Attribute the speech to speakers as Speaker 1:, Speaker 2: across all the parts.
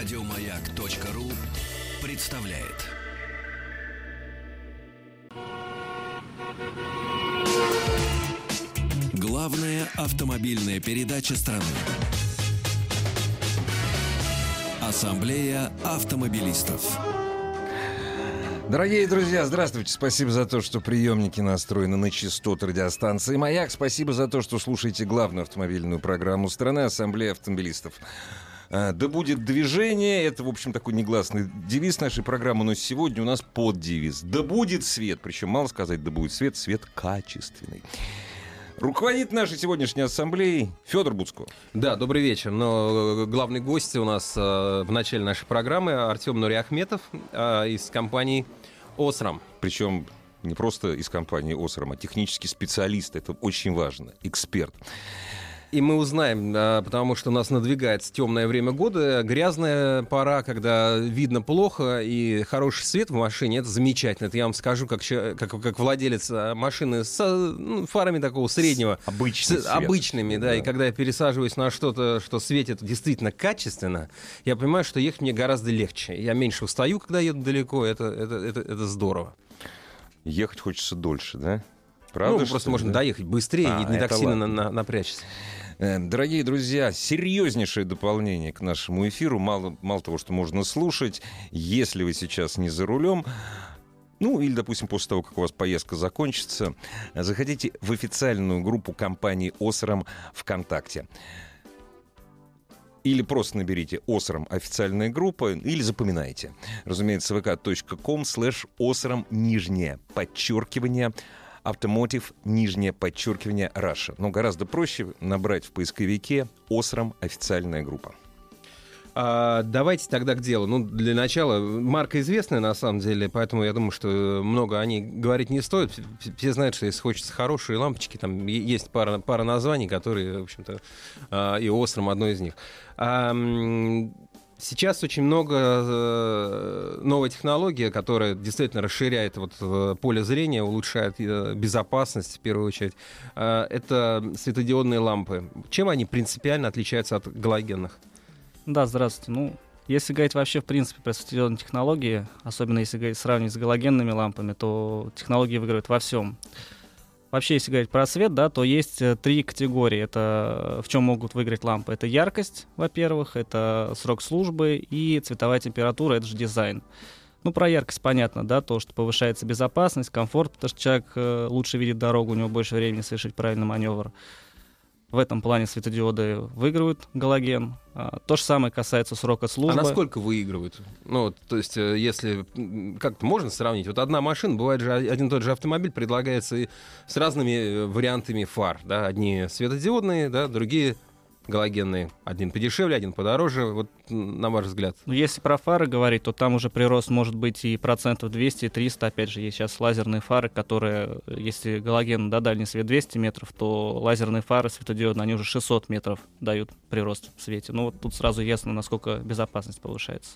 Speaker 1: Радиомаяк.ру представляет. Главная автомобильная передача страны. Ассамблея автомобилистов.
Speaker 2: Дорогие друзья, здравствуйте. Спасибо за то, что приемники настроены на частоту радиостанции «Маяк». Спасибо за то, что слушаете главную автомобильную программу страны «Ассамблея автомобилистов». А, Да будет движение, это, в общем, такой негласный девиз нашей программы, но сегодня у нас под девиз. Да будет свет, причем мало сказать, да будет свет, свет качественный. Руководит нашей сегодняшней ассамблеей Федор Буцко.
Speaker 3: Да, добрый вечер. Но э, главный гость у нас э, в начале нашей программы Артем Нуриахметов э, из компании «Осрам».
Speaker 2: Причем не просто из компании «Осрам», а технический специалист. Это очень важно. Эксперт.
Speaker 3: И мы узнаем, потому что у нас надвигается темное время года, грязная пора, когда видно плохо, и хороший свет в машине — это замечательно. Это я вам скажу, как, как, как владелец а, машины с ну, фарами такого среднего.
Speaker 2: Обычный
Speaker 3: С
Speaker 2: свет.
Speaker 3: обычными, да.
Speaker 2: Да.
Speaker 3: И когда я пересаживаюсь на что-то, что светит действительно качественно, я понимаю, что ехать мне гораздо легче. Я меньше устаю, когда еду далеко. Это, это, это, это здорово.
Speaker 2: Ехать хочется дольше, да? Правда,
Speaker 3: ну, просто
Speaker 2: ли,
Speaker 3: можно
Speaker 2: да?
Speaker 3: доехать быстрее,
Speaker 2: А,
Speaker 3: не, не так сильно на- на- напрячься.
Speaker 2: Э, Дорогие друзья, серьезнейшее дополнение к нашему эфиру. Мало, мало того, что можно слушать, если вы сейчас не за рулем, ну, или, допустим, после того, как у вас поездка закончится, заходите в официальную группу компании «Осрам» ВКонтакте. Или просто наберите «Осрам» официальная группа, или запоминайте. Разумеется, vk.com слэш «Осрам» нижнее подчеркивание Автомотив, нижнее подчеркивание, Раша. Но гораздо проще набрать в поисковике «Осрам» официальная группа.
Speaker 3: А, давайте тогда к делу. Ну, для начала, марка известная на самом деле, поэтому я думаю, что много о ней говорить не стоит. Все- знают, что если хочется хорошие лампочки, там есть пара, пара названий, которые, в общем-то, а, и Остром одно из них. А, Сейчас очень много э, новой технологии, которая действительно расширяет вот, э, поле зрения, улучшает э, безопасность в первую очередь. Это светодиодные лампы. Чем они принципиально отличаются от галогенных?
Speaker 4: Да, здравствуйте. Ну, если говорить вообще, в принципе, про светодиодные технологии, особенно если сравнивать с галогенными лампами, то технологии выигрывают во всем. Вообще, если говорить про свет, да, то есть э, три категории. Это э, в чем могут выиграть лампы. Это яркость, во-первых, это срок службы и цветовая температура, это же дизайн. Ну, про яркость понятно, да, то, что повышается безопасность, комфорт, потому что человек э, лучше видит дорогу, у него больше времени совершить правильный маневр. В этом плане светодиоды выигрывают галоген. А, То же самое касается срока службы.
Speaker 3: А насколько выигрывают? Ну, то есть, э, если как-то можно сравнить, вот одна машина, бывает же один и тот же автомобиль предлагается и с разными э, вариантами фар, да, одни светодиодные, да, другие галогенные, один подешевле, один подороже, вот на ваш взгляд.
Speaker 4: Ну, если про фары говорить, то там уже прирост может быть и процентов 200, и 300. Опять же, есть сейчас лазерные фары, которые, если галоген, да, дальний свет 200 метров, то лазерные фары светодиодные, они уже 600 метров дают прирост в свете. Ну, вот тут сразу ясно, насколько безопасность повышается.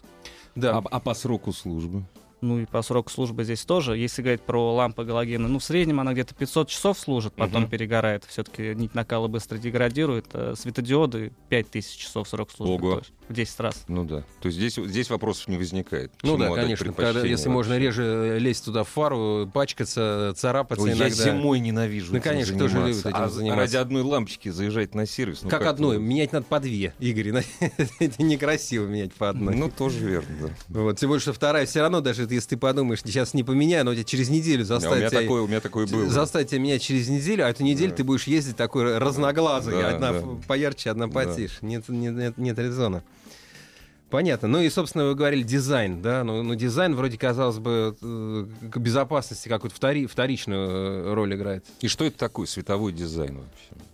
Speaker 3: Да,
Speaker 2: А, а по сроку службы?
Speaker 4: Ну и по сроку службы здесь тоже. Если говорить про лампы галогены, ну в среднем она где-то 500 часов служит, потом
Speaker 2: Мгм.
Speaker 4: перегорает. Все-таки нить накала быстро деградирует. А Светодиоды 5000 часов срок службы.
Speaker 2: Ого.
Speaker 4: то есть в 10 раз.
Speaker 2: Ну да. То есть здесь, здесь вопросов не возникает.
Speaker 3: ну да, конечно, когда, если можно
Speaker 2: вообще?
Speaker 3: реже лезть туда в фару, пачкаться, царапаться
Speaker 2: Ой, я
Speaker 3: иногда.
Speaker 2: зимой ненавижу
Speaker 3: Ну,
Speaker 2: этим
Speaker 3: конечно, кто же любит этим
Speaker 2: а
Speaker 3: заниматься?
Speaker 2: ради одной лампочки заезжать на сервис. ну
Speaker 3: как,
Speaker 2: как
Speaker 3: одной? Менять надо по две, Игорь. Это некрасиво менять по одной.
Speaker 2: Ну, тоже верно, да.
Speaker 3: Вот, тем более, что вторая все равно, даже если ты подумаешь, сейчас не поменяю, но тебя через неделю
Speaker 2: А у меня
Speaker 3: тебя,
Speaker 2: такое, у меня такое было.
Speaker 3: заставит тебя менять через неделю, а эту неделю
Speaker 2: Да.
Speaker 3: ты будешь ездить такой разноглазый,
Speaker 2: Да,
Speaker 3: одна
Speaker 2: да.
Speaker 3: поярче, одна
Speaker 2: Да.
Speaker 3: потише. Нет, нет, нет, нет резона. Понятно. Ну и, собственно, вы говорили дизайн, да? Ну, ну, дизайн вроде, казалось бы, э, к безопасности какую-то втори- вторичную э, роль играет.
Speaker 2: И что это такое, световой дизайн вообще?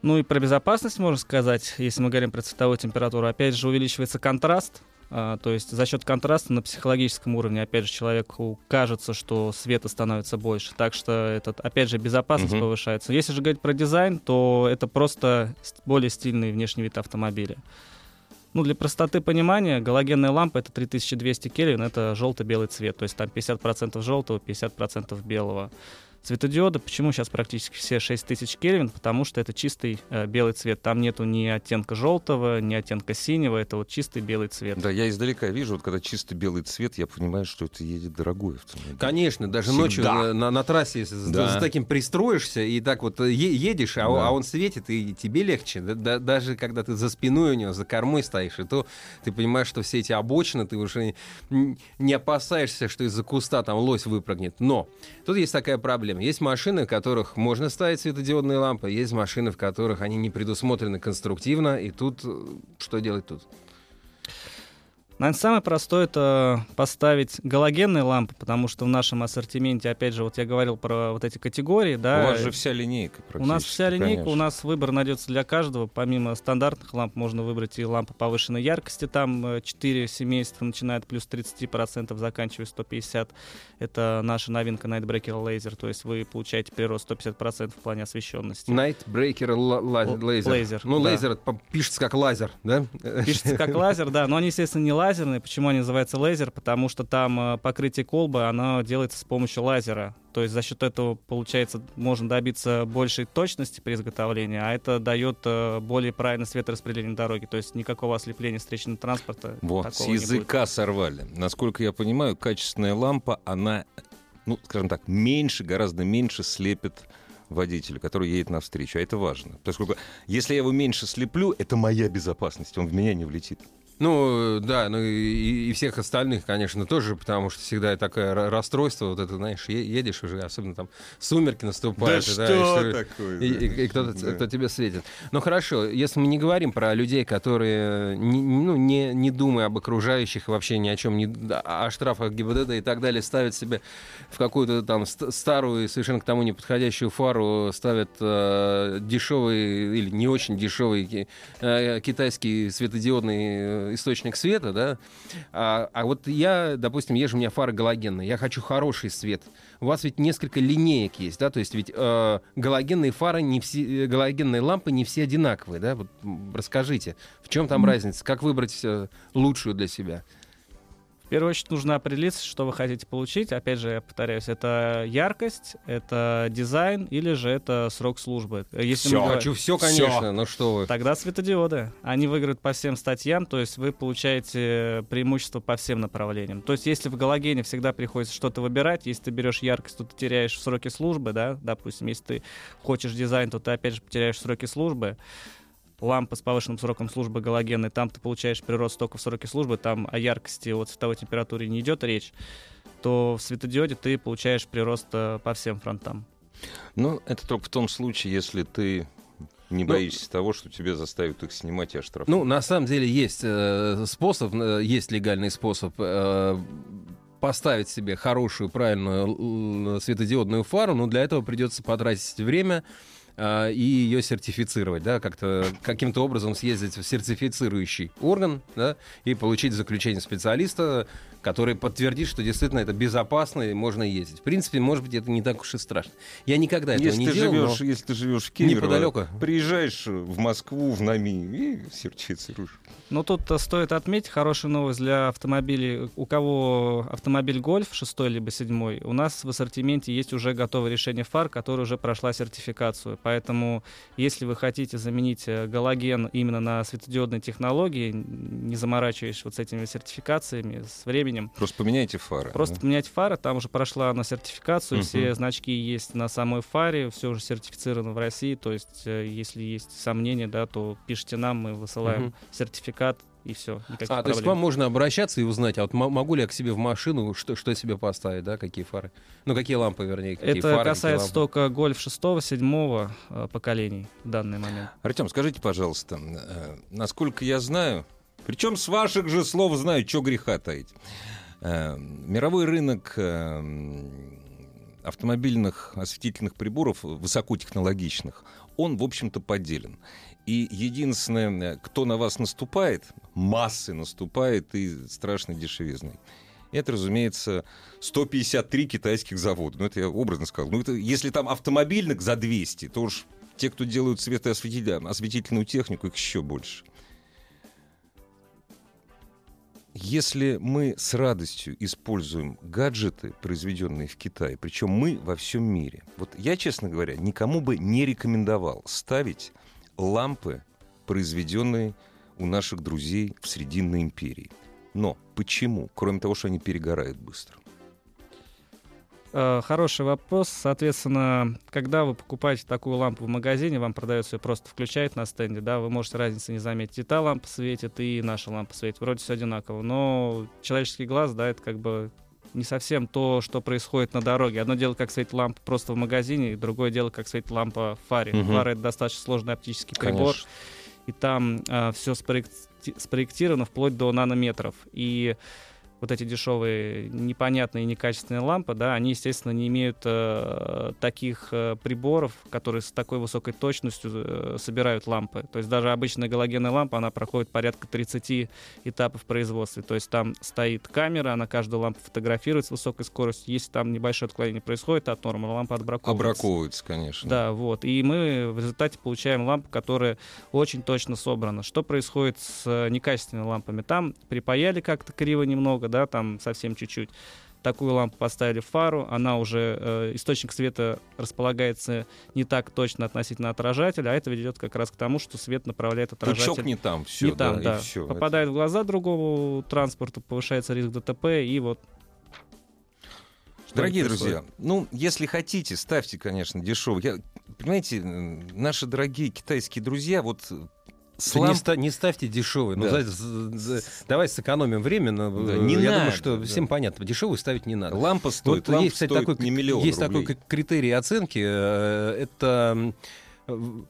Speaker 4: Ну и про безопасность можно сказать, если мы говорим про цветовую температуру. Опять же, увеличивается контраст. А, то есть за счет контраста на психологическом уровне, опять же, человеку кажется, что света становится больше. Так что, этот, опять же, безопасность
Speaker 2: Мгм.
Speaker 4: повышается. Если же говорить про дизайн, то это просто ст- более стильный внешний вид автомобиля. Ну, для простоты понимания, галогенная лампа — это 3200 кельвин, это желто-белый цвет. То есть там 50% желтого, 50% белого. Светодиоды, почему сейчас практически все 6000 Кельвин? Потому что это чистый э, белый цвет. Там нету ни оттенка желтого, ни оттенка синего. Это вот чистый белый цвет.
Speaker 2: Да, я издалека вижу, вот когда чисто белый цвет, я понимаю, что это едет дорогой автомобиль.
Speaker 3: Конечно, даже
Speaker 2: Всегда.
Speaker 3: ночью на, на- на трассе если за-
Speaker 2: Да.
Speaker 3: за таким пристроишься и так вот е- едешь, а,
Speaker 2: Да.
Speaker 3: а он светит, и тебе легче. Да- да- даже когда ты за спиной у него, за кормой стоишь, и то ты понимаешь, что все эти обочины, ты уже н- не опасаешься, что из-за куста там лось выпрыгнет. Но тут есть такая проблема. Есть машины, в которых можно ставить светодиодные лампы, есть машины, в которых они не предусмотрены конструктивно, и тут э, что делать тут?
Speaker 4: Наверное, самое простое это поставить галогенные лампы, потому что в нашем ассортименте, опять же, вот я говорил про вот эти категории, да.
Speaker 2: У вас же вся линейка
Speaker 4: У нас вся линейка,
Speaker 2: конечно.
Speaker 4: у нас выбор найдется для каждого. Помимо стандартных ламп можно выбрать и лампы повышенной яркости. Там э, 4 семейства начинают плюс 30%, заканчивая 150. Это наша новинка Nightbreaker Laser. То есть вы получаете прирост 150% в плане освещенности.
Speaker 3: Nightbreaker
Speaker 4: Laser.
Speaker 3: лазер, Ну,
Speaker 4: да.
Speaker 3: лазер пишется как лазер, да?
Speaker 4: Пишется как лазер, да, но они, естественно, не лазерные. Почему они называются лазер? Потому что там э, покрытие колбы, оно делается с помощью лазера. То есть за счет этого, получается, можно добиться большей точности при изготовлении, а это дает э, более правильное светораспределение дороги. То есть никакого ослепления встречного транспорта
Speaker 2: Вот, с языка сорвали. Насколько я понимаю, качественная лампа, она, ну, скажем так, меньше, гораздо меньше слепит водителя, который едет навстречу. А это важно. Поскольку если я его меньше слеплю, это моя безопасность, он в меня не влетит.
Speaker 3: Ну, да, ну и, и всех остальных, конечно, тоже, потому что всегда такое ра- расстройство, вот это, знаешь, едешь уже, особенно там сумерки наступают. и, и что-
Speaker 2: такое?
Speaker 3: И, и- и кто-то
Speaker 2: Да.
Speaker 3: кто тебе светит. Ну хорошо, если мы не говорим про людей, которые не, ну, не, не думая об окружающих, вообще ни о чем, не, да, о штрафах ГИБДД и так далее, ставят себе в какую-то там ст- старую и совершенно к тому неподходящую фару, ставят э, дешевый или не очень дешевый э, китайский светодиодный э, источник света, да. А, а вот я, допустим, езжу, у меня фары галогенные, я хочу хороший свет. У вас ведь несколько линеек есть, да, то есть ведь э, галогенные фары, не все, э, галогенные лампы не все одинаковые, да. Вот расскажите, в чем там разница, как выбрать э, лучшую для себя?
Speaker 4: В первую очередь нужно определиться, что вы хотите получить. Опять же, я повторяюсь, это яркость, это дизайн или же это срок службы. Если мы
Speaker 3: Всё,
Speaker 4: говорим-
Speaker 3: хочу все, конечно, ну что вы.
Speaker 4: Тогда светодиоды. Они выиграют по всем статьям, то есть вы получаете преимущество по всем направлениям. То есть если в галогене всегда приходится что-то выбирать, если ты берешь яркость, то ты теряешь в сроке службы, да, допустим, если ты хочешь дизайн, то ты опять же потеряешь в сроке службы. Лампа с повышенным сроком службы галогенной, там ты получаешь прирост только в сроке службы, там о яркости от цветовой температуре не идет речь, то в светодиоде ты получаешь прирост э, по всем фронтам.
Speaker 2: Ну, это только в том случае, если ты не
Speaker 3: Ну,
Speaker 2: боишься того, что тебе заставят их снимать и оштрафовать.
Speaker 3: Ну, на самом деле есть э, способ, э, есть легальный способ э, поставить себе хорошую, правильную л- светодиодную фару, но для этого придется потратить время э, и ее сертифицировать, да, как-то каким-то образом съездить в сертифицирующий орган, да, и получить заключение специалиста, который подтвердит, что действительно это безопасно и можно ездить. В принципе, может быть, это не так уж и страшно. Я никогда этого
Speaker 2: если,
Speaker 3: не
Speaker 2: ты
Speaker 3: делал, но-
Speaker 2: живешь, если ты живешь в Кемерово,
Speaker 3: Неподалеку.
Speaker 2: приезжаешь в Москву, в НАМИ и сертифицируешь.
Speaker 4: Ну, тут э, стоит отметить хорошую новость для автомобилей. У кого автомобиль Гольф, шестой либо седьмой, у нас в ассортименте есть уже готовое решение фар, которое уже прошла сертификацию. Поэтому, если вы хотите заменить э, галоген именно на светодиодные технологии, не заморачиваясь вот с этими сертификациями, с временем,
Speaker 2: Просто поменяйте фары.
Speaker 4: Просто
Speaker 2: да?
Speaker 4: поменять фары, там уже прошла на сертификацию,
Speaker 2: Мгм.
Speaker 4: все значки есть на самой фаре, все уже сертифицировано в России, то есть э, если есть сомнения, да, то пишите нам, мы высылаем
Speaker 3: Мгм.
Speaker 4: сертификат и все.
Speaker 3: А, то есть к
Speaker 4: проблем.
Speaker 3: вам можно обращаться и узнать, а вот могу ли я к себе в машину, что, что себе поставить, да, какие фары? Ну, какие лампы, вернее, какие
Speaker 4: Это
Speaker 3: фары, какие
Speaker 4: касается
Speaker 3: лампы.
Speaker 4: только гольф 6 седьмого э, поколений в данный момент.
Speaker 2: Артем, скажите, пожалуйста, э, насколько я знаю, причем с ваших же слов знаю, что греха таить. Э, Мировой рынок автомобильных осветительных приборов высокотехнологичных, он, в общем-то, поделен. И единственное, кто на вас наступает, массы наступает и страшной дешевизной. Это, разумеется, 153 китайских завода. Ну, это я образно сказал. Ну, это, если там автомобильных за 200, то уж те, кто делают светоосветитель- осветительную технику, их еще больше. Если мы с радостью используем гаджеты, произведенные в Китае, причем мы во всем мире, вот я, честно говоря, никому бы не рекомендовал ставить лампы, произведенные у наших друзей в Срединной империи. Но почему? Кроме того, что они перегорают быстро.
Speaker 4: Э, Хороший вопрос. Соответственно, когда вы покупаете такую лампу в магазине, вам продается ее просто включает на стенде, да, вы можете разницы не заметить. И та лампа светит, и наша лампа светит. Вроде все одинаково. Но человеческий глаз, да, это как бы не совсем то, что происходит на дороге. Одно дело, как светит лампа просто в магазине, и другое дело, как светит лампа в фаре.
Speaker 2: Мгм.
Speaker 4: Фара — это достаточно сложный оптический прибор, и там все спроектировано вплоть до нанометров. И вот эти дешевые, непонятные, некачественные лампы, да, они, естественно, не имеют э, таких э, приборов, которые с такой высокой точностью э, собирают лампы. То есть даже обычная галогенная лампа, она проходит порядка 30 этапов производства. То есть там стоит камера, она каждую лампу фотографирует с высокой скоростью. Если там небольшое отклонение происходит от нормы, лампа отбраковывается.
Speaker 2: Обраковывается, конечно.
Speaker 4: Да, вот. И мы в результате получаем лампу, которая очень точно собрана. Что происходит с э, некачественными лампами? Там припаяли как-то криво немного, да, там совсем чуть-чуть. Такую лампу поставили в фару, она уже, э, источник света располагается не так точно относительно отражателя, а это ведет как раз к тому, что свет направляет отражатель
Speaker 2: Пучок не там, все,
Speaker 4: не там, да.
Speaker 2: все.
Speaker 4: Попадает в глаза другому транспорту, повышается риск ДТП, и вот что
Speaker 2: Дорогие друзья, ну, если хотите, ставьте, конечно, дешевый. Я, понимаете, наши дорогие китайские друзья, вот с
Speaker 3: Да не, ста- не ставьте дешевый. Ну,
Speaker 2: Да.
Speaker 3: за- за- за- давай сэкономим время. но,
Speaker 2: Да,
Speaker 3: э,
Speaker 2: не
Speaker 3: Я
Speaker 2: надо,
Speaker 3: думаю, что
Speaker 2: да.
Speaker 3: всем понятно. Дешевый ставить не надо.
Speaker 2: лампа стоит,
Speaker 3: Вот
Speaker 2: лампа
Speaker 3: есть, кстати,
Speaker 2: стоит
Speaker 3: такой,
Speaker 2: не миллион
Speaker 3: есть
Speaker 2: рублей.
Speaker 3: такой критерий оценки. э, Это, э,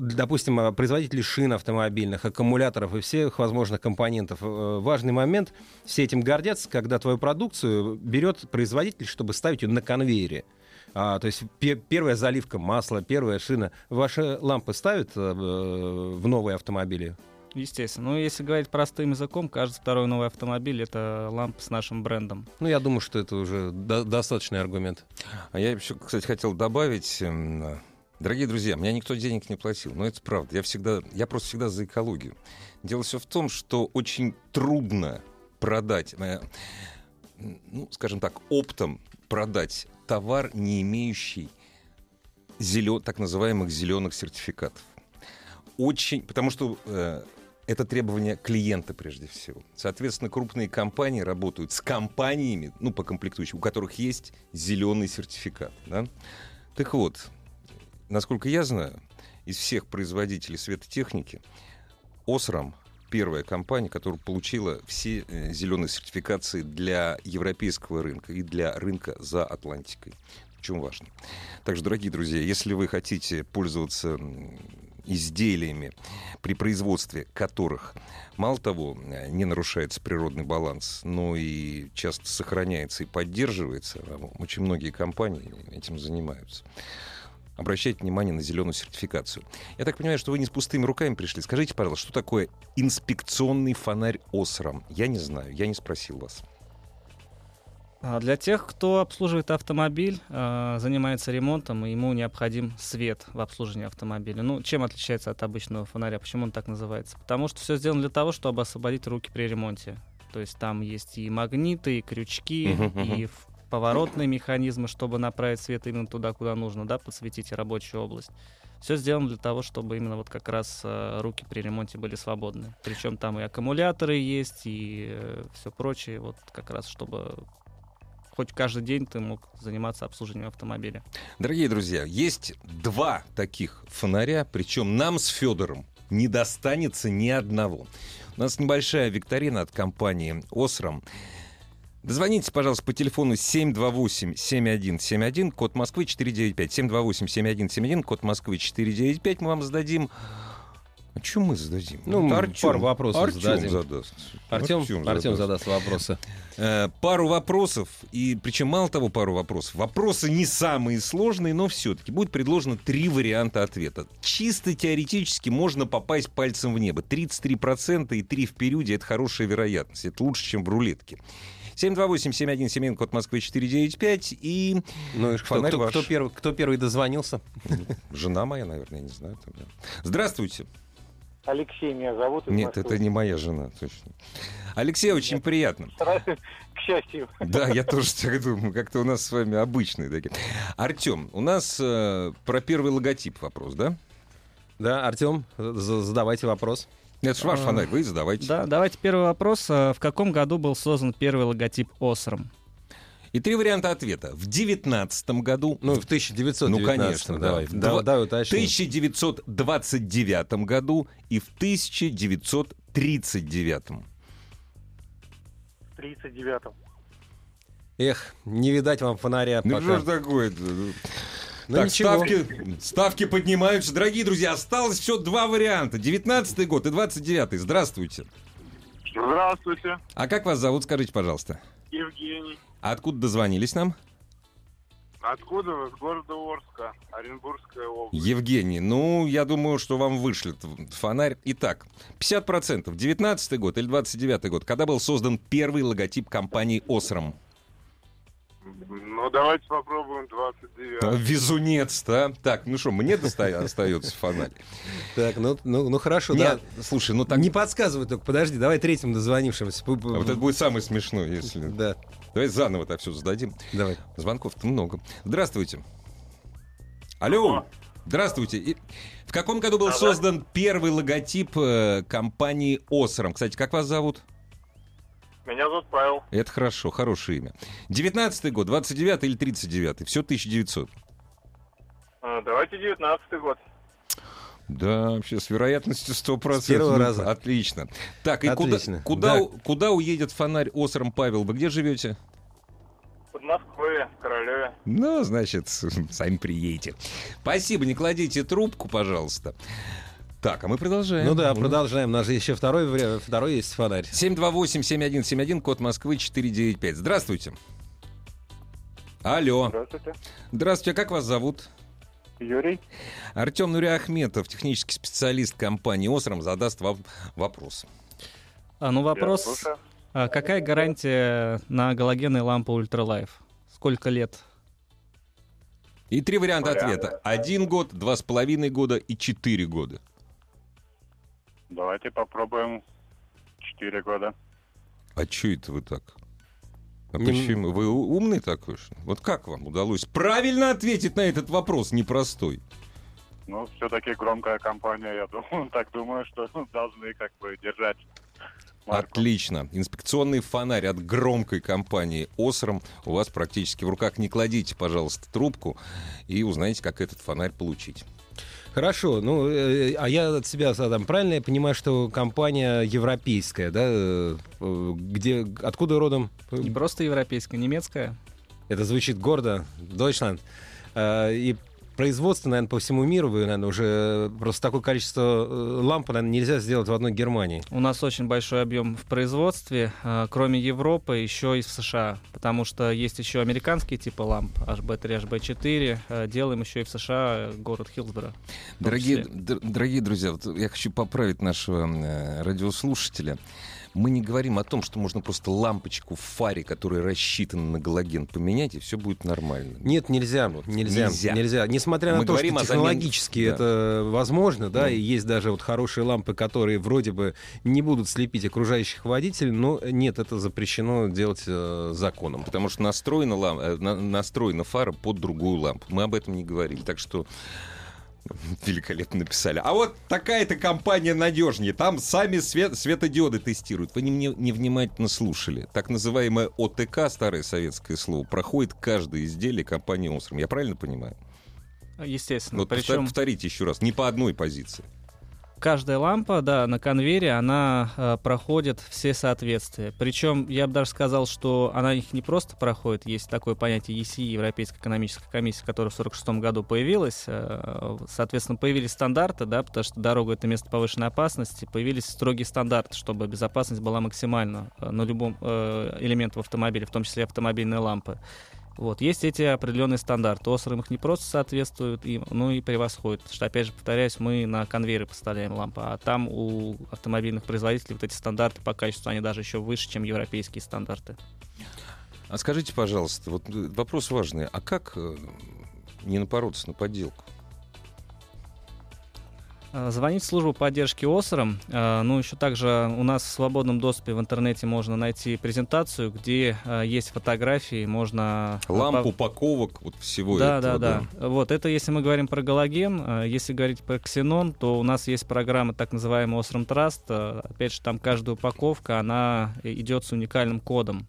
Speaker 3: допустим, производители шин автомобильных, аккумуляторов и всех возможных компонентов. Важный момент. Все этим гордятся, когда твою продукцию берет производитель, чтобы ставить ее на конвейере. А, то есть пе- первая заливка масла, первая шина. Ваши лампы ставят э, в новые автомобили?
Speaker 4: Естественно. Ну, если говорить простым языком, каждый второй новый автомобиль — это лампа с нашим брендом.
Speaker 3: Ну, я думаю, что это уже до- достаточный аргумент.
Speaker 2: А я еще, кстати, хотел добавить, эм, дорогие друзья, мне никто денег не платил, но это правда. Я всегда, я просто всегда за экологию. Дело все в том, что очень трудно продать, э, ну, скажем так, оптом продать товар, не имеющий зелё- так называемых зеленых сертификатов. Очень, потому что э, это требование клиента прежде всего. Соответственно, крупные компании работают с компаниями, ну, по комплектующим, у которых есть зеленый сертификат. Да? Так вот, насколько я знаю, из всех производителей светотехники Осрам первая компания, которая получила все э, зеленые сертификации для европейского рынка и для рынка за Атлантикой. Очень важно. Также, дорогие друзья, если вы хотите пользоваться изделиями, при производстве которых, мало того, э, не нарушается природный баланс, но и часто сохраняется и поддерживается, а очень многие компании этим занимаются. Обращайте внимание на зеленую сертификацию. Я так понимаю, что вы не с пустыми руками пришли. Скажите, пожалуйста, что такое инспекционный фонарь ОСРАМ? Я не знаю, я не спросил вас.
Speaker 4: А Для тех, кто обслуживает автомобиль, э, занимается ремонтом, ему необходим свет в обслуживании автомобиля. Ну, чем отличается от обычного фонаря? Почему он так называется? Потому что все сделано для того, чтобы освободить руки при ремонте. То есть там есть и магниты, и крючки,
Speaker 2: Мгм, мгм.
Speaker 4: и поворотные механизмы, чтобы направить свет именно туда, куда нужно, да, подсветить рабочую область. Все сделано для того, чтобы именно вот как раз э, руки при ремонте были свободны. Причем там и аккумуляторы есть, и все прочее, вот как раз чтобы хоть каждый день ты мог заниматься обслуживанием автомобиля.
Speaker 2: Дорогие друзья, есть два таких фонаря, причем нам с Федором не достанется ни одного. У нас небольшая викторина от компании «Осрам». Дозвоните, пожалуйста, по телефону 728-7171, код Москвы 495. 728-7171, код Москвы 495. Мы вам зададим... А что мы зададим?
Speaker 3: Ну,
Speaker 2: Вот
Speaker 3: мы
Speaker 2: Артём.
Speaker 3: пару вопросов
Speaker 2: Артём
Speaker 3: зададим.
Speaker 2: задаст.
Speaker 3: Артем,
Speaker 2: Артём
Speaker 3: Артем
Speaker 2: задаст.
Speaker 3: задаст вопросы.
Speaker 2: Э, пару вопросов, и причем мало того пару вопросов. Вопросы не самые сложные, но все-таки будет предложено три варианта ответа. Чисто теоретически можно попасть пальцем в небо. 33% и 3 в периоде — это хорошая вероятность. Это лучше, чем в рулетке. 728-7171, код Москвы 495, и
Speaker 3: Ну и
Speaker 2: Фонарь
Speaker 3: кто,
Speaker 2: ваш.
Speaker 3: кто первый, кто первый дозвонился?
Speaker 2: жена моя, наверное, я не знаю. там, да. Здравствуйте.
Speaker 5: Алексей меня зовут. из
Speaker 2: Нет,
Speaker 5: Москвы.
Speaker 2: это не моя жена, точно. Алексей, очень приятно.
Speaker 5: К счастью.
Speaker 2: Да, я тоже так думаю. Как-то у нас с вами обычные такие. Артем, у нас э, про первый логотип вопрос, да?
Speaker 3: Да, Артем, за- задавайте вопрос.
Speaker 2: Это ж ваш
Speaker 4: А,
Speaker 2: фонарь, вы задавайте.
Speaker 4: Да, давайте первый вопрос. А, В каком году был создан первый логотип Осрам?
Speaker 2: И три варианта ответа. В девятнадцатом году,
Speaker 3: Ну,
Speaker 2: в
Speaker 3: в 1919
Speaker 2: Ну, конечно, да.
Speaker 3: давай.
Speaker 2: В
Speaker 3: Да,
Speaker 2: два-
Speaker 3: давай уточним.
Speaker 2: 1929 году и в 1939.
Speaker 5: В 39-м.
Speaker 3: Эх, не видать вам фонаря
Speaker 2: Ну
Speaker 3: пока.
Speaker 2: что ж такое-то?
Speaker 3: Ну,
Speaker 2: так,
Speaker 3: ничего.
Speaker 2: ставки, ставки поднимаются. Дорогие друзья, осталось все два варианта. 19 год и 29 Здравствуйте.
Speaker 6: Здравствуйте,
Speaker 2: А как вас зовут, скажите, пожалуйста?
Speaker 6: Евгений.
Speaker 2: А откуда дозвонились нам?
Speaker 6: Откуда вы? С города Орска, Оренбургская область.
Speaker 2: Евгений, ну, я думаю, что вам вышлет фонарь.Итак, 50%. 19 год или 29 год, когда был создан первый логотип компании «Осрам».
Speaker 6: Ну, давайте попробуем 29.
Speaker 2: А, Везунец, да? Так, ну что, мне доста- остается фонарь?
Speaker 3: Так, ну, ну, ну хорошо,
Speaker 2: Нет,
Speaker 3: да.
Speaker 2: слушай, ну так...
Speaker 3: Не подсказывай только, подожди, давай третьим дозвонившимся.
Speaker 2: А вот это будет самое смешное, если...
Speaker 3: Да,
Speaker 2: Давай заново так все зададим.
Speaker 3: давай.
Speaker 2: Звонков-то много. Здравствуйте. Алло. Здравствуйте. И В каком году был создан первый логотип э, компании «Осрам»? Кстати, как вас зовут?
Speaker 6: Меня зовут Павел.
Speaker 2: Это хорошо, хорошее имя. 19 год, 29 или 39 Все 1900.
Speaker 6: А, Давайте 19 год.
Speaker 2: Да, вообще с вероятностью 100%.
Speaker 3: С первого
Speaker 2: Ну,
Speaker 3: раза.
Speaker 2: Отлично. Так, и куда,
Speaker 3: Отлично.
Speaker 2: куда,
Speaker 3: Да.
Speaker 2: у- куда уедет фонарь Осрам Павел? Вы где живете?
Speaker 6: Под Москвой, в Королеве.
Speaker 2: Ну, значит, сами приедете. Спасибо, не кладите трубку, пожалуйста. Так, а мы продолжаем.
Speaker 3: Ну да, продолжаем. У нас же еще второй, вариант- второй есть фонарь.
Speaker 2: 728-7171, код Москвы 495. Здравствуйте. Алло.
Speaker 5: Здравствуйте.
Speaker 2: Здравствуйте, а как вас зовут?
Speaker 5: Юрий.
Speaker 2: Артем Нуриахметов, технический специалист компании «Осрам», задаст вам вопрос.
Speaker 4: А, ну вопрос, а какая гарантия на галогенные лампы Ultra Life? Сколько лет?
Speaker 2: И три варианта
Speaker 6: Варианты.
Speaker 2: ответа. Один год, два с половиной года и четыре года.
Speaker 6: Давайте попробуем 4 года.
Speaker 2: А чё это вы так? А
Speaker 3: Не-
Speaker 2: почему? Вы умный такой? ли? Вот как вам удалось правильно ответить на этот вопрос непростой?
Speaker 6: Ну, все-таки громкая компания, я думаю, так думаю, что должны как бы держать марку.
Speaker 2: Отлично. Инспекционный фонарь от громкой компании «Осрам» у вас практически в руках. Не кладите, пожалуйста, трубку и узнайте, как этот фонарь получить.
Speaker 3: Хорошо, ну, э, а я от себя задам. Правильно я понимаю, что компания европейская, да? э, Где, откуда родом?
Speaker 4: Не просто европейская, немецкая.
Speaker 3: Это звучит гордо. Deutschland. Э, И производство, наверное, по всему миру, вы, наверное, уже просто такое количество э, ламп, наверное, нельзя сделать в одной Германии.
Speaker 4: У нас очень большой объем в производстве, а, кроме Европы, еще и в США, потому что есть еще американские типы ламп, HB3, HB4, а, делаем еще и в США, э, город Хилсборо.
Speaker 2: Дорогие, дорогие друзья, вот я хочу поправить нашего э, радиослушателя. Мы не говорим о том, что можно просто лампочку в фаре, которая рассчитана на галоген, поменять, и все будет нормально.
Speaker 3: Нет, нельзя, нельзя,
Speaker 2: нельзя.
Speaker 3: нельзя, Несмотря
Speaker 2: Мы
Speaker 3: на то,
Speaker 2: говорим
Speaker 3: что
Speaker 2: о замене-
Speaker 3: технологически
Speaker 2: Да.
Speaker 3: это возможно, да,
Speaker 2: Да.
Speaker 3: и есть даже вот хорошие лампы, которые вроде бы не будут слепить окружающих водителей, но нет, это запрещено делать э, законом.
Speaker 2: Потому что настроена, лам- э, на- настроена фара под другую лампу. Мы об этом не говорили. Так что великолепно написали. А вот такая-то компания надежнее. Там сами свет, светодиоды тестируют. Вы не, не- невнимательно слушали. Так называемое ОТК, старое советское слово, проходит каждое изделие компании «Осрам». Я правильно понимаю?
Speaker 4: Естественно.
Speaker 2: Вот
Speaker 4: Причем
Speaker 2: повторите еще раз. Не по одной позиции.
Speaker 4: Каждая лампа, да, на конвейере, она э, проходит все соответствия. Причем я бы даже сказал, что она их не просто проходит. Есть такое понятие ECE, Европейская экономическая комиссия, которая в 1946 году появилась. Э, соответственно, появились стандарты, да, потому что дорога — это место повышенной опасности. Появились строгие стандарты, чтобы безопасность была максимальна э, на любом э, элементе в автомобиле, в том числе автомобильные лампы. Вот. Есть эти определенные стандарты. Осрам их не просто соответствует им, но и превосходит. Потому что, опять же, повторяюсь, мы на конвейеры поставляем лампы, а там у автомобильных производителей вот эти стандарты по качеству, они даже еще выше, чем европейские стандарты.
Speaker 2: А скажите, пожалуйста, вот э, вопрос важный. А как э, не напороться на подделку?
Speaker 4: Э, Звонить в службу поддержки ОСРом. Э, Ну, еще также у нас в свободном доступе в интернете можно найти презентацию, где э, есть фотографии, можно...
Speaker 2: Ламп,
Speaker 4: пов-
Speaker 2: упаковок, вот всего
Speaker 4: Да,
Speaker 2: этого.
Speaker 4: да, да. Вот это если мы говорим про галоген. Если говорить про ксенон, то у нас есть программа так называемая Trust. Э, Опять же, там каждая упаковка, она идет с уникальным кодом.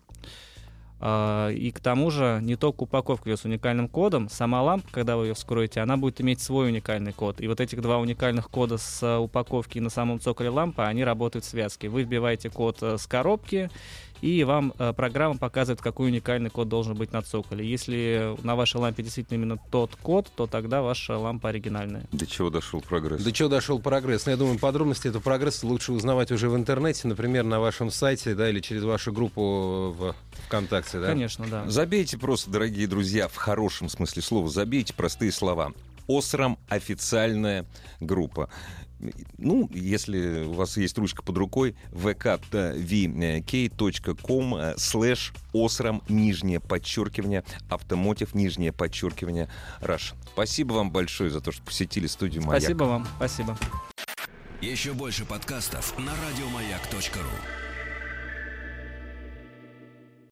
Speaker 4: А, И к тому же не только упаковка идет с уникальным кодом, сама лампа, когда вы ее вскроете, она будет иметь свой уникальный код. И вот этих два уникальных кода с э, упаковки на самом цоколе лампы, они работают в связке. Вы вбиваете код э, с коробки, и вам э, программа показывает, какой уникальный код должен быть на цоколе. Если на вашей лампе действительно именно тот код, то тогда ваша лампа оригинальная.
Speaker 2: До чего дошел прогресс?
Speaker 3: До чего дошел прогресс? Ну, я думаю, подробности этого прогресса лучше узнавать уже в интернете, например, на вашем сайте, да, или через вашу группу в ВКонтакте, да?
Speaker 4: Конечно, да.
Speaker 2: Забейте просто, дорогие друзья, в хорошем смысле слова, забейте простые слова. Осрам официальная группа. Ну, если у вас есть ручка под рукой, vk.com э, слэш осрам, нижнее подчеркивание, автомотив, нижнее подчеркивание, Раш. Спасибо вам большое за то, что посетили студию «Маяк».
Speaker 4: Спасибо вам, спасибо.
Speaker 1: Еще больше подкастов на радиомаяк.ру.